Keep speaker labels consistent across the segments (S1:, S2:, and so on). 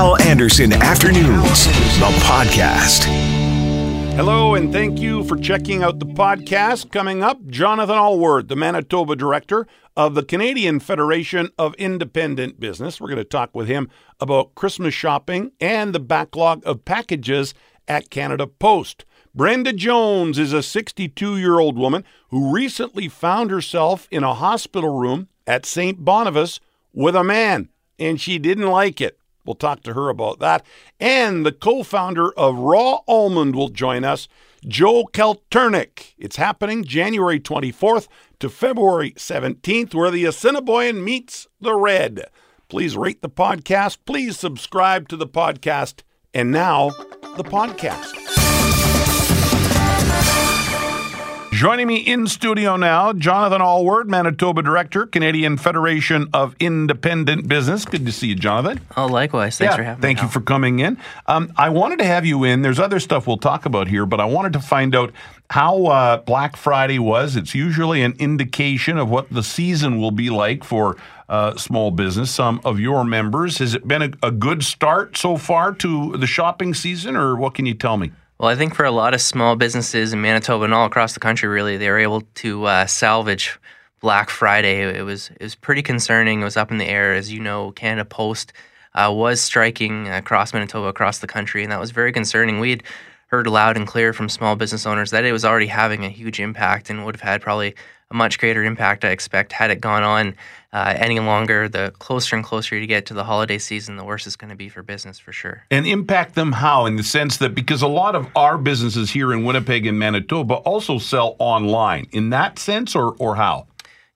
S1: Hal Anderson Afternoons, the podcast.
S2: Hello, and thank you for checking out the podcast. Coming up, Jonathan Alward, the Manitoba director of the Canadian Federation of Independent Business. We're going to talk with him about Christmas shopping and the backlog of packages at Canada Post. Brenda Jones is a 62 year old woman who recently found herself in a hospital room at St. Boniface with a man, and she didn't like it. We'll talk to her about that. And the co founder of Raw Almond will join us, Joe Kalturnik. It's happening January 24th to February 17th, where the Assiniboine meets the Red. Please rate the podcast. Please subscribe to the podcast. And now, the podcast. Joining me in studio now, Jonathan Alward, Manitoba Director, Canadian Federation of Independent Business. Good to see you, Jonathan.
S3: Oh, likewise. Thanks for having
S2: thank
S3: me.
S2: you for coming in. Um, I wanted to have you in. There's other stuff we'll talk about here, but I wanted to find out how uh, Black Friday was. It's usually an indication of what the season will be like for uh, small business. Some of your members. Has it been a, a good start so far to the shopping season, or what can you tell me?
S3: Well, I think for a lot of small businesses in Manitoba and all across the country, really, they were able to uh, salvage Black Friday. It was it was pretty concerning. It was up in the air, as you know. Canada Post uh, was striking across Manitoba, across the country, and that was very concerning. We had heard loud and clear from small business owners that it was already having a huge impact and would have had probably a much greater impact, I expect, had it gone on uh, any longer. The closer and closer you get to the holiday season, the worse it's going to be for business for sure.
S2: And impact them how? In the sense that because a lot of our businesses here in Winnipeg and Manitoba also sell online, in that sense, or, or how?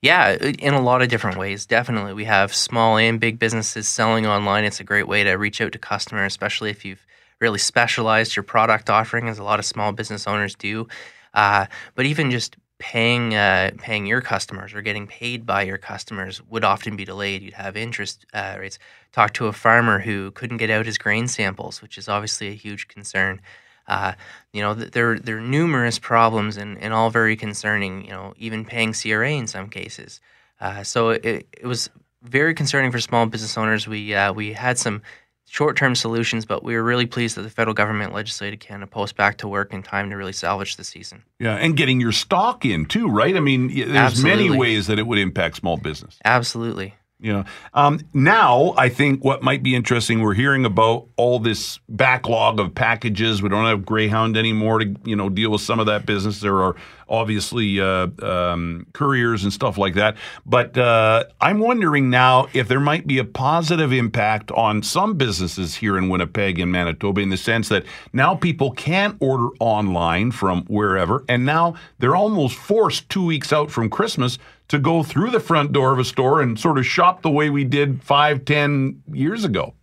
S3: Yeah, in a lot of different ways. Definitely. We have small and big businesses selling online. It's a great way to reach out to customers, especially if you've really specialized your product offering, as a lot of small business owners do. Uh, but even just paying uh, paying your customers or getting paid by your customers would often be delayed. You'd have interest uh, rates. Talk to a farmer who couldn't get out his grain samples, which is obviously a huge concern. Uh, you know, there there are numerous problems and, and all very concerning. You know, even paying CRA in some cases. Uh, so it, it was very concerning for small business owners. We uh, we had some short-term solutions, but we were really pleased that the federal government legislated Canada Post back to work in time to really salvage the season.
S2: Yeah, and getting your stock in too, right? I mean, there's
S3: Absolutely.
S2: many ways that it would impact small business.
S3: Absolutely.
S2: You know, um, now I think what might be interesting, we're hearing about all this backlog of packages. We don't have Greyhound anymore to you know deal with some of that business. There are obviously uh, um, couriers and stuff like that. But uh, I'm wondering now if there might be a positive impact on some businesses here in Winnipeg and Manitoba in the sense that now people can order online from wherever, and now they're almost forced two weeks out from Christmas to go through the front door of a store and sort of shop the way we did five, ten years ago.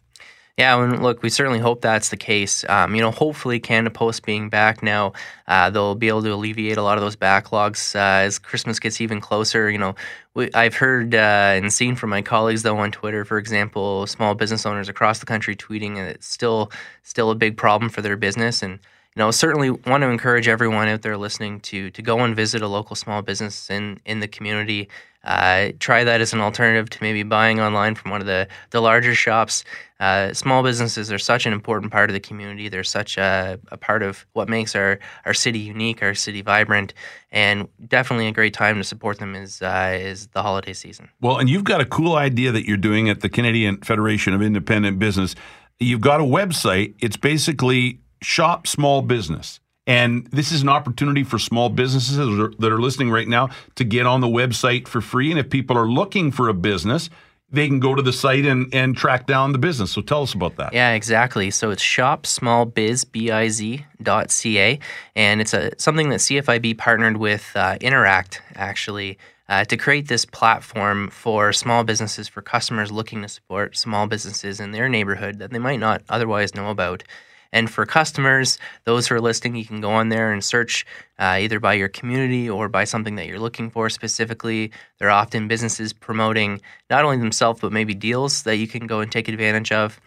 S3: Yeah, and look, we certainly hope that's the case. Um, you know, hopefully Canada Post being back now, uh, they'll be able to alleviate a lot of those backlogs uh, as Christmas gets even closer. You know, we, I've heard uh, and seen from my colleagues though on Twitter, for example, small business owners across the country tweeting that it's still still a big problem for their business and you know, certainly want to encourage everyone out there listening to to go and visit a local small business in in the community. Uh, try that as an alternative to maybe buying online from one of the the larger shops. Uh, small businesses are such an important part of the community. They're such a, a part of what makes our our city unique, our city vibrant, and definitely a great time to support them is uh, is the holiday season.
S2: Well, and you've got a cool idea that you're doing at the Canadian Federation of Independent Business. You've got a website. It's basically shop small business. And this is an opportunity for small businesses that are listening right now to get on the website for free. And if people are looking for a business, they can go to the site and, and track down the business. So tell us about that.
S3: Yeah, exactly. So it's shopsmallbiz.ca, and it's a something that CFIB partnered with uh, Interac actually uh, to create this platform for small businesses, for customers looking to support small businesses in their neighborhood that they might not otherwise know about. And for customers, those who are listening, you can go on there and search uh, either by your community or by something that you're looking for specifically. There are often businesses promoting not only themselves, but maybe deals that you can go and take advantage of.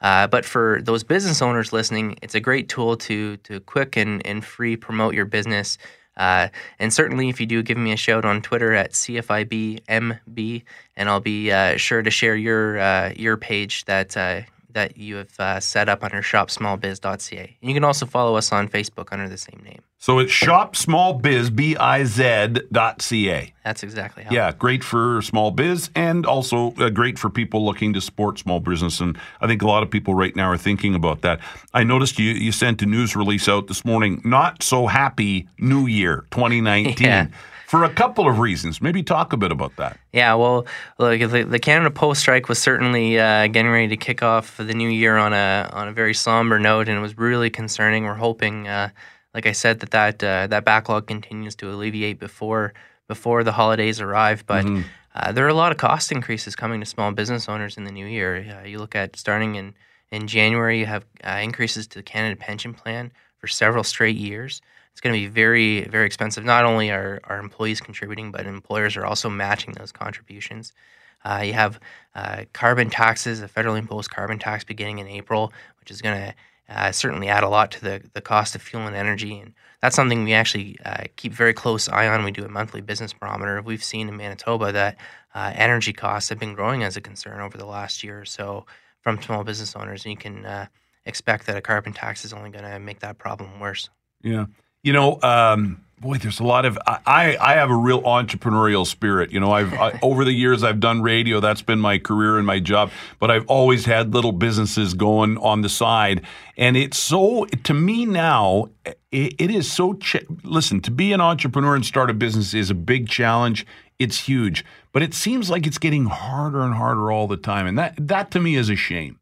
S3: Uh, but for those business owners listening, it's a great tool to to quick and, and free promote your business. Uh, and certainly, if you do, give me a shout on Twitter at CFIBMB, and I'll be uh, sure to share your uh, your page that uh, that you have uh, set up under shopsmallbiz.ca. And you can also follow us on Facebook under the same name.
S2: So it's shopsmallbiz, B-I-Z dot C-A.
S3: That's exactly how.
S2: Yeah, great for small biz and also uh, great for people looking to support small business. And I think a lot of people right now are thinking about that. I noticed you, you sent a news release out this morning. Not so happy New Year 2019.
S3: Yeah.
S2: For a couple of reasons. Maybe talk a bit about that.
S3: Yeah, well, look, the, the Canada Post strike was certainly uh, getting ready to kick off the new year on a on a very somber note, and it was really concerning. We're hoping, uh, like I said, that that uh, that backlog continues to alleviate before before the holidays arrive. But uh, there are a lot of cost increases coming to small business owners in the new year. Uh, you look at starting in in January, you have uh, increases to the Canada Pension Plan for several straight years. It's going to be very, very expensive. Not only are, our employees contributing, but employers are also matching those contributions. Uh, you have uh, carbon taxes, a federally imposed carbon tax beginning in April, which is going to uh, certainly add a lot to the, the cost of fuel and energy. And that's something we actually uh, keep very close eye on. We do a monthly business barometer. We've seen in Manitoba that uh, energy costs have been growing as a concern over the last year or so from small business owners. And you can uh, expect that a carbon tax is only going to make that problem worse.
S2: Yeah. You know, um, boy, there's a lot of I, I have a real entrepreneurial spirit. You know, I've I, over the years I've done radio. That's been my career and my job. But I've always had little businesses going on the side, and it's so to me now. It, it is so. Ch- listen, to be an entrepreneur and start a business is a big challenge. It's huge, but it seems like it's getting harder and harder all the time, and that that to me is a shame.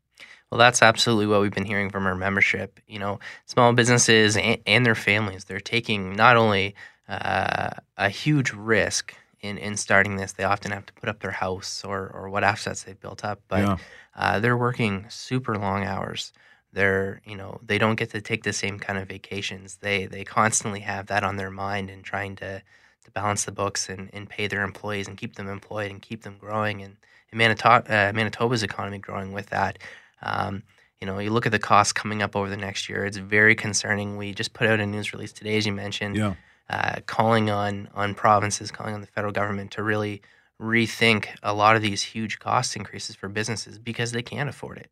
S3: Well, that's absolutely what we've been hearing from our membership. You know, small businesses and, and their families, they're taking not only uh, a huge risk in, in starting this, they often have to put up their house or, or what assets they've built up, but
S2: Yeah.
S3: uh, they're working super long hours. They're, you know, they don't get to take the same kind of vacations. They they constantly have that on their mind and trying to, to balance the books and, and pay their employees and keep them employed and keep them growing. And, and Manito- uh, Manitoba's economy growing with that. Um, you know, you look at the costs coming up over the next year. It's very concerning. We just put out a news release today, as you mentioned,
S2: Yeah.
S3: uh, calling on on provinces, calling on the federal government to really rethink a lot of these huge cost increases for businesses because they can't afford it.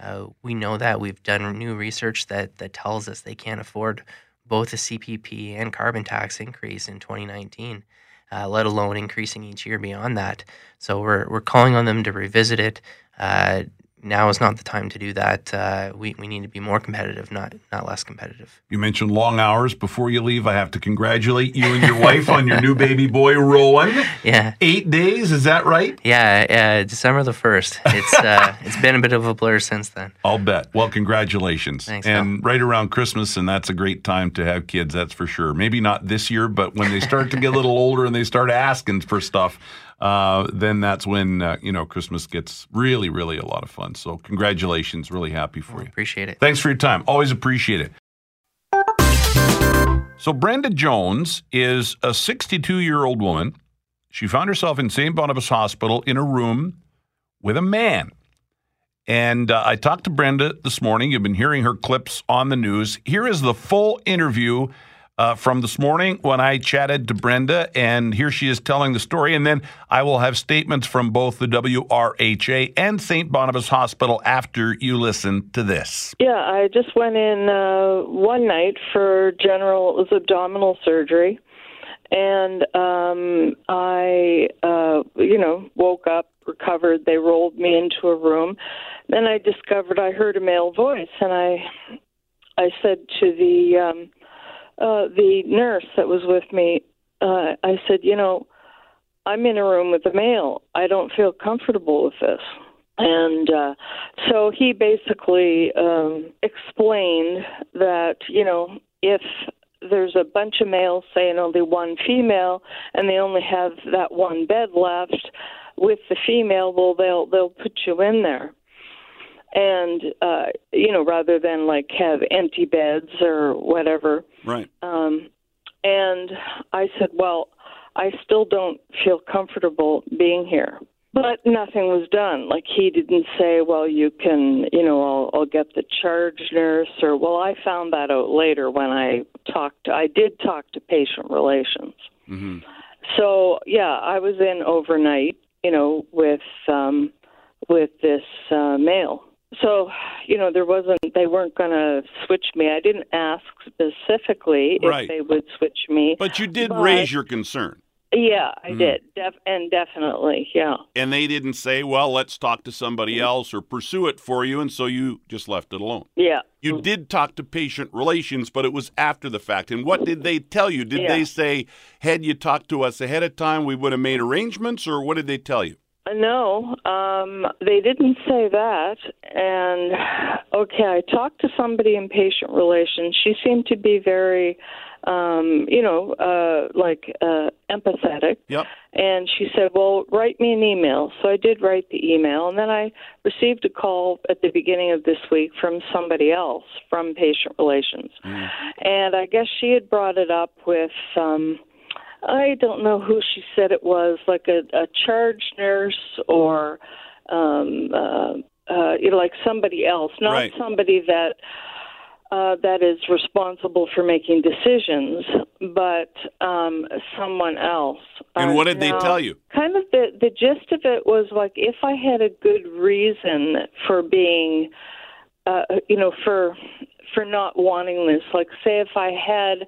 S3: Uh, we know that we've done new research that that tells us they can't afford both a CPP and carbon tax increase in 2019, uh, let alone increasing each year beyond that. So we're we're calling on them to revisit it. Uh, now is not the time to do that. Uh, we we need to be more competitive, not not less competitive.
S2: You mentioned long hours. Before you leave, I have to congratulate you and your wife on your new baby boy, Rowan.
S3: Yeah.
S2: Eight days, is that right?
S3: Yeah, uh, December the first. It's uh, it's been a bit of a blur since then.
S2: I'll bet. Well, congratulations.
S3: Thanks,
S2: and right around Christmas, and that's a great time to have kids, that's for sure. Maybe not this year, but when they start to get a little older and they start asking for stuff, uh, then that's when, uh, you know, Christmas gets really, really a lot of fun. So, congratulations. Really happy for you.
S3: Appreciate it.
S2: Thanks for your time. Always appreciate it. So, Brenda Jones is a 62 year old woman. She found herself in St. Boniface Hospital in a room with a man. And uh, I talked to Brenda this morning. You've been hearing her clips on the news. Here is the full interview uh, from this morning when I chatted to Brenda, and here she is telling the story. And then I will have statements from both the WRHA and St. Boniface Hospital after you listen to this.
S4: Yeah, I just went in uh, one night for general it was abdominal surgery, and um, I, uh, you know, woke up, recovered. They rolled me into a room. Then I discovered I heard a male voice, and I, I said to the um, uh, the nurse that was with me, uh, I said, you know, I'm in a room with a male. I don't feel comfortable with this. And uh, so he basically um, explained that, you know, if there's a bunch of males saying only one female and they only have that one bed left with the female, well, they'll they'll put you in there. And uh, you know, rather than like have empty beds or whatever.
S2: Right.
S4: Um, and I said, well, I still don't feel comfortable being here. But nothing was done. Like he didn't say, well, you can, you know, I'll, I'll get the charge nurse, or well, I found that out later when I talked. I did talk to patient relations.
S2: hmm
S4: So yeah, I was in overnight, you know, with um, with this uh, male. So you know there wasn't they weren't going to switch me. I didn't ask specifically
S2: Right.
S4: if they would switch me.
S2: But you did
S4: But-
S2: raise your concern.
S4: yeah, I
S2: Mm.
S4: did. Def- and definitely, yeah.
S2: And they didn't say, well, let's talk to somebody else or pursue it for you. And so you just left it alone.
S4: Yeah.
S2: You did talk to patient relations, but it was after the fact. And what did they tell you? Did
S4: Yeah.
S2: they say, had you talked to us ahead of time, we would have made arrangements, or what did they tell you?
S4: No, um, they didn't say that. And okay, I talked to somebody in patient relations. She seemed to be very, um, you know, uh, like uh, empathetic.
S2: Yep.
S4: And she said, "Well, write me an email." So I did write the email, and then I received a call at the beginning of this week from somebody else from patient relations, and I guess she had brought it up with. Um, I don't know who she said it was, like a, a charge nurse or, um, uh, uh, you know, like somebody else, not
S2: Right.
S4: somebody that uh, that is responsible for making decisions, but um, someone else.
S2: And
S4: Uh,
S2: what did they
S4: now,
S2: tell you?
S4: Kind of the the gist of it was like if I had a good reason for being, uh, you know, for for not wanting this. Like, say, if I had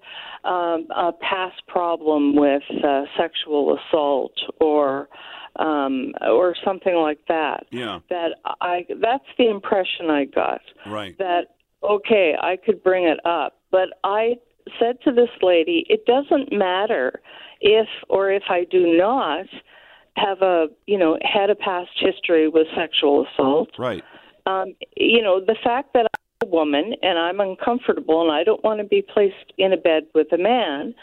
S4: um, a past problem with uh, sexual assault or um, or something like that.
S2: Yeah,
S4: That I that's the impression I got
S2: right.
S4: that okay, I could bring it up, but I said to this lady, it doesn't matter if or if I do not have a you know had a past history with sexual assault.
S2: Right.
S4: Um, you know the fact that woman and I'm uncomfortable and I don't want to be placed in a bed with a man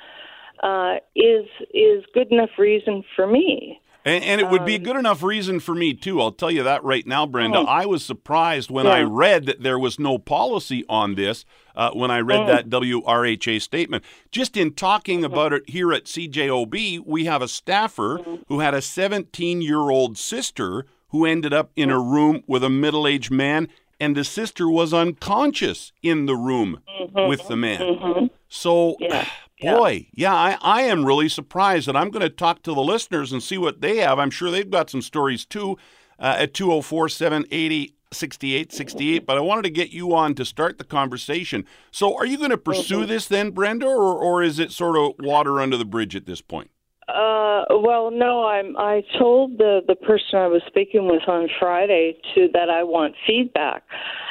S4: uh, is is good enough reason for me.
S2: And, and it would
S4: Um,
S2: be good enough reason for me, too. I'll tell you that right now, Brenda. I was surprised when I
S4: Oh.
S2: Read that there was no policy on this, uh, when I read that WRHA statement. Just in talking
S4: Mm-hmm.
S2: about it here at CJOB, we have a staffer
S4: Mm-hmm.
S2: who had a 17 year old sister who ended up in a room with a middle aged man, and the sister was unconscious in the room with the man. So,
S4: Mm-hmm. Yeah. Yeah.
S2: boy, yeah, I, I am really surprised. And I'm going to talk to the listeners and see what they have. I'm sure they've got some stories too uh, at 204 780 6868. But I wanted to get you on to start the conversation. So, are you going to pursue
S4: Mm-hmm.
S2: this then, Brenda, or, or is it sort of water under the bridge at this point?
S4: Uh, well, no, I'm. I told the the person I was speaking with on Friday to that I want feedback,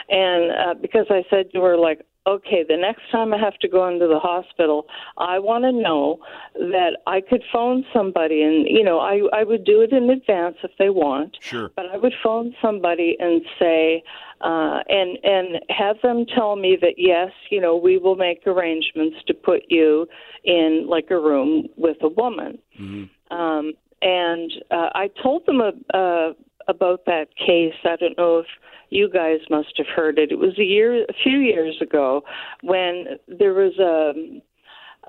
S4: and uh, because I said to her like, okay, the next time I have to go into the hospital, I want to know that I could phone somebody, and you know, I I would do it in advance if they want,
S2: Sure.
S4: but I would phone somebody and say, uh, and and have them tell me that yes, you know, we will make arrangements to put you in like a room with a woman. Um, and uh, I told them a uh, about that case. I don't know if you guys must have heard it. It was a year, a few years ago, when there was a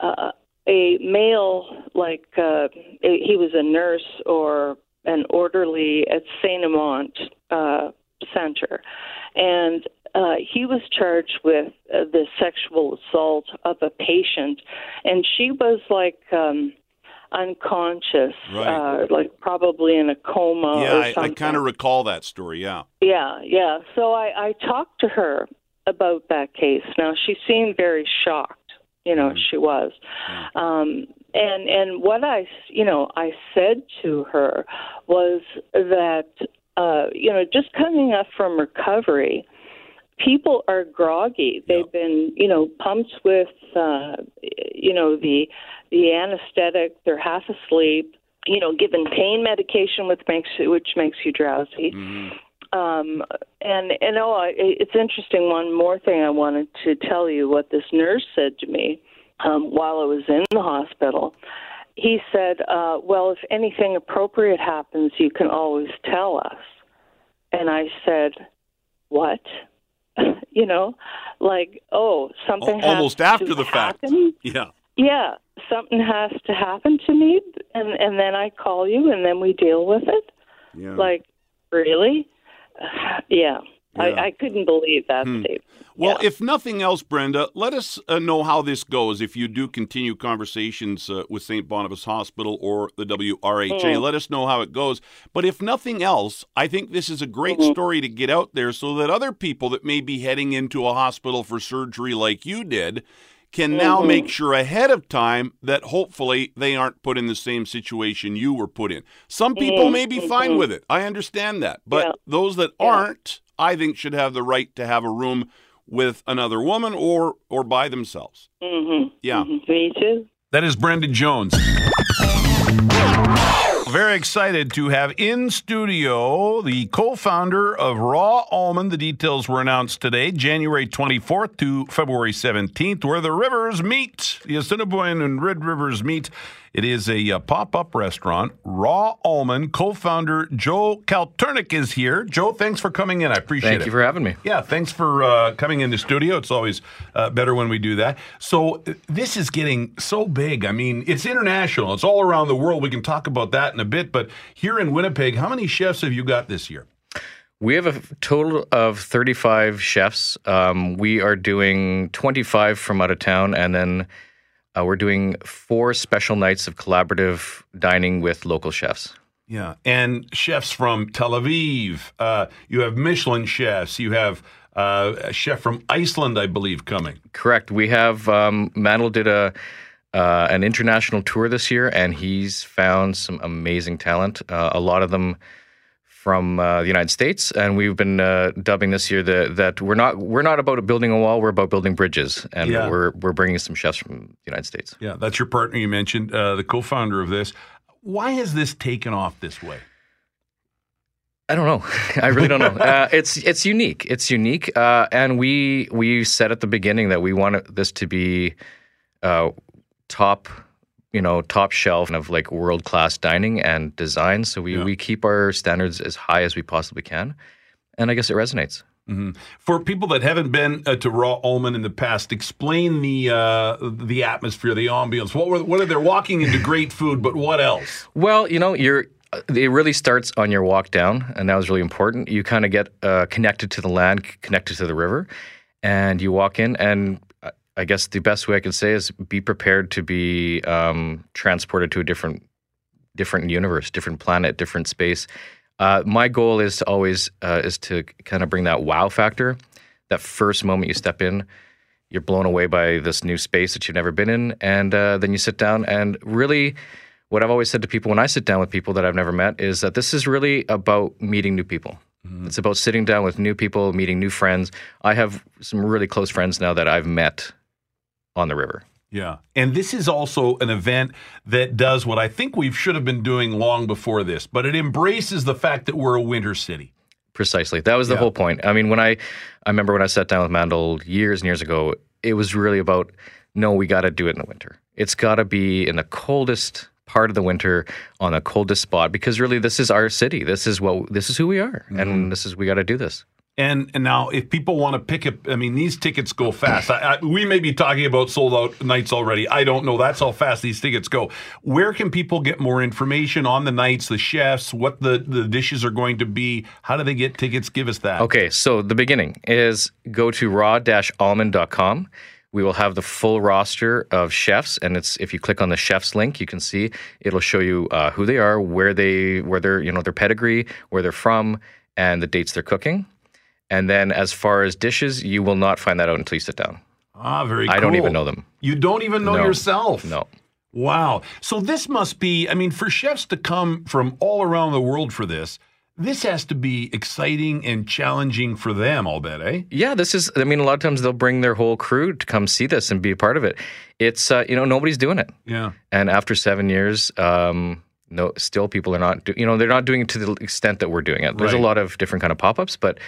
S4: uh, a male, like uh, he was a nurse or an orderly at Saint Amant uh, Center, and uh, he was charged with uh, the sexual assault of a patient, and she was like. Um, unconscious
S2: Right.
S4: uh like probably in a coma
S2: yeah,
S4: or
S2: I, I kind of recall that story. Yeah.
S4: yeah, yeah. So I, I talked to her about that case. Now she seemed very shocked. You know, she was. Um, and and what I, you know, I said to her was that, uh, you know, just coming up from recovery, people are groggy. They've been, you know, pumped with, uh, you know, the the anesthetic. They're half asleep. You know, given pain medication, which makes which makes you drowsy. Um, and and oh, it's interesting. One more thing I wanted to tell you what this nurse said to me um, while I was in the hospital. He said, uh, "Well, if anything appropriate happens, you can always tell us." And I said, "What?" You know, like, "Oh, something
S2: Al- almost
S4: has
S2: after
S4: to
S2: the fact. Yeah.
S4: Yeah, something has to happen to me, and and then I call you, and then we deal with it."
S2: Yeah.
S4: Like, really? yeah. I, I couldn't believe that hmm. statement.
S2: Well,
S4: Yeah.
S2: if nothing else, Brenda, let us uh, know how this goes. If you do continue conversations uh, with St. Boniface Hospital or the WRHA, hmm. let us know how it goes. But if nothing else, I think this is a great hmm. story to get out there so that other people that may be heading into a hospital for surgery like you did can now mm-hmm. make sure ahead of time that hopefully they aren't put in the same situation you were put in. Some people mm. may be fine mm-hmm. with it. I understand that. But
S4: Yeah.
S2: those that aren't, I think should have the right to have a room with another woman or or by themselves.
S4: Mm-hmm.
S2: Yeah.
S4: Mhm. Me too.
S2: That is Brenda Jones. Very excited to have in studio the co founder of Raw Almond. The details were announced today, January 24th to February 17th, where the rivers meet, the Assiniboine and Red Rivers meet. It is a uh, pop up restaurant. Raw Almond co founder Joe Kalturnik is here. Joe, thanks for coming in. I appreciate
S5: Thank
S2: it.
S5: Thank you for having me.
S2: Yeah, thanks for uh, coming into studio. It's always uh, better when we do that. So uh, this is getting so big. I mean, it's international. It's all around the world. We can talk about that in a bit. But here in Winnipeg, how many chefs have you got this year?
S5: We have a total of 35 chefs. Um, we are doing 25 from out of town, and then uh, we're doing four special nights of collaborative dining with local chefs.
S2: Yeah, and chefs from Tel Aviv. Uh, you have Michelin chefs. You have uh, a chef from Iceland, I believe, coming.
S5: Correct. We have um, Mandel did a uh, an international tour this year, and he's found some amazing talent. Uh, a lot of them from uh, the United States, and we've been uh, dubbing this year the, that we're not we're not about building a wall, we're about building bridges, and
S2: Yeah.
S5: we're we're bringing some chefs from the United States.
S2: Yeah, that's your partner you mentioned, uh, the co-founder of this. Why has this taken off this way?
S5: I don't know. I really don't know. Uh, it's it's unique. It's unique, uh, and we we said at the beginning that we wanted this to be uh, top, you know, top shelf of like world class dining and design. So we
S2: Yeah.
S5: we keep our standards as high as we possibly can, and I guess it resonates.
S2: For people that haven't been uh, to Raw Almond in the past, explain the uh, the atmosphere, the ambience. What were what are they walking into great food, but what else?
S5: Well, you know, you're. It really starts on your walk down, and that was really important. You kind of get uh, connected to the land, connected to the river, and you walk in. And I- guess the best way I can say is be prepared to be um, transported to a different, different universe, different planet, different space. Uh, my goal is to always uh, is to kind of bring that wow factor. That first moment you step in, you're blown away by this new space that you've never been in, and uh, then you sit down and really what I've always said to people when I sit down with people that I've never met is that this is really about meeting new people. It's about sitting down with new people, meeting new friends. I have some really close friends now that I've met on the river.
S2: Yeah, and this is also an event that does what I think we should have been doing long before this, but it embraces the fact that we're a winter city.
S5: Precisely. That was the
S2: Yeah.
S5: whole point. I mean, when I, I remember when I sat down with Mandel years and years ago, it was really about no, we got to do it in the winter. It's got to be in the coldest part of the winter on the coldest spot because really this is our city. This is what this is who we are, and mm-hmm. this is we got to do this.
S2: And, and now, if people want to pick up, I mean, these tickets go fast. I, I, we may be talking about sold out nights already. I don't know. That's how fast these tickets go. Where can people get more information on the nights, the chefs, what the, the dishes are going to be? How do they get tickets? Give us that.
S5: Okay, so the beginning is go to raw-almond.com. We will have the full roster of chefs, and it's if you click on the chefs link, you can see it'll show you uh, who they are, where they, where they're, you know, their pedigree, where they're from, and the dates they're cooking. And then, as far as dishes, you will not find that out until you sit down.
S2: Ah, very cool.
S5: I don't even know them.
S2: You don't even know
S5: No.
S2: yourself?
S5: No.
S2: Wow. So this must be, I mean, for chefs to come from all around the world for this, this has to be exciting and challenging for them, I'll bet, eh?
S5: Yeah, this is. I mean, a lot of times they'll bring their whole crew to come see this and be a part of it. It's uh, you know nobody's doing it.
S2: Yeah.
S5: And after seven years, um, no, still people are not. Do, you know, they're not doing it to the extent that we're doing it. There's
S2: Right.
S5: a lot of different kind of pop ups, but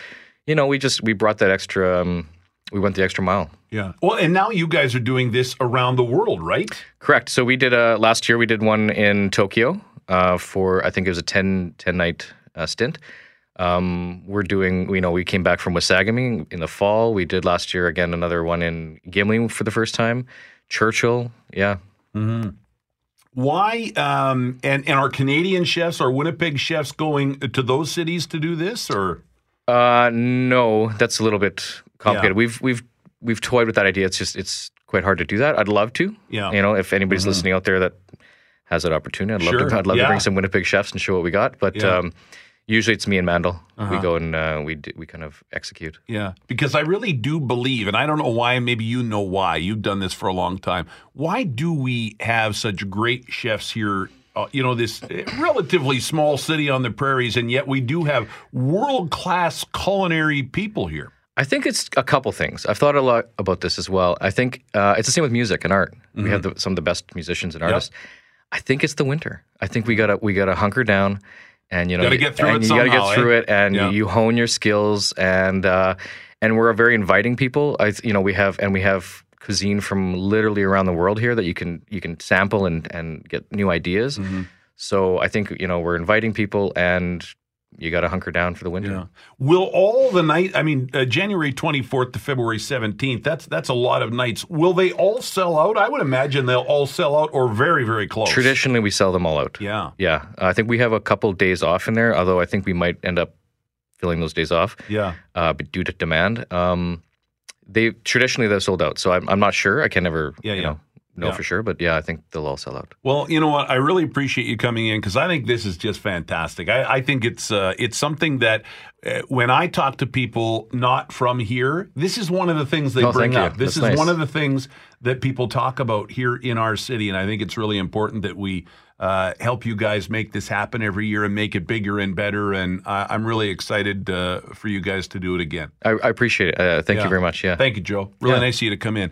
S5: you know, we just we brought that extra. Um, we went the extra mile.
S2: Yeah. Well, and now you guys are doing this around the world, right?
S5: Correct. So we did uh, last year. We did one in Tokyo uh, for I think it was a 10, 10 night uh, stint. Um, we're doing. You know, we came back from Wasagaming in the fall. We did last year again another one in Gimli for the first time. Churchill, yeah. Mm-hmm.
S2: Why? Um, and and are Canadian chefs, are Winnipeg chefs going to those cities to do this, or?
S5: Uh, no, that's a little bit complicated.
S2: Yeah.
S5: We've we've we've toyed with that idea. It's just it's quite hard to do that. I'd love to.
S2: Yeah.
S5: You know, if anybody's listening out there that has that opportunity, I'd love
S2: Sure,
S5: to. I'd love
S2: yeah.
S5: to bring some Winnipeg chefs and show what we got. But
S2: Yeah.
S5: um, usually it's me and Mandel.
S2: Uh-huh.
S5: We go and uh, we d- we kind of execute.
S2: Yeah, because I really do believe, and I don't know why, maybe you know why, you've done this for a long time. Why do we have such great chefs here? Uh, you know, this uh, relatively small city on the prairies, and yet we do have world class culinary people here.
S5: I think it's a couple things. I've thought a lot about this as well. I think uh, it's the same with music and art. We have the, some of the best musicians and artists. I think it's the winter. I think we gotta we gotta hunker down, and you know,
S2: Gotta get through
S5: and
S2: it
S5: you gotta get through
S2: eh?
S5: it, and
S2: Yeah.
S5: you hone your skills, and uh, and we're a very inviting people. I you know we have and we have cuisine from literally around the world here that you can you can sample and and get new ideas.
S2: Mm-hmm.
S5: So I think you know we're inviting people, and you got to hunker down for the winter.
S2: Yeah. Will all the night? I mean, uh, January twenty fourth to February seventeenth. That's that's a lot of nights. Will they all sell out? I would imagine they'll all sell out, or very very close.
S5: Traditionally, we sell them all out.
S2: Yeah.
S5: Yeah, I think we have a couple days off in there. Although I think we might end up filling those days off
S2: Yeah.
S5: uh, but due to demand. Um, they traditionally they're sold out, so I'm I'm not sure. I can never
S2: Yeah,
S5: you
S2: yeah.
S5: know know
S2: Yeah.
S5: for sure, but yeah, I think they'll all sell out.
S2: Well, you know what? I really appreciate you coming in because I think this is just fantastic. I, I think it's uh, it's something that uh, when I talk to people not from here, this is one of the things they
S5: Oh,
S2: bring up. This
S5: That's
S2: is
S5: nice.
S2: one of the things that people talk about here in our city, and I think it's really important that we. Uh, help you guys make this happen every year and make it bigger and better. And I, I'm really excited uh, for you guys to do it again.
S5: I, I appreciate it. Uh, thank
S2: Yeah.
S5: you very much. Yeah.
S2: Thank you, Joe. Really
S5: Yeah.
S2: nice of you to come in.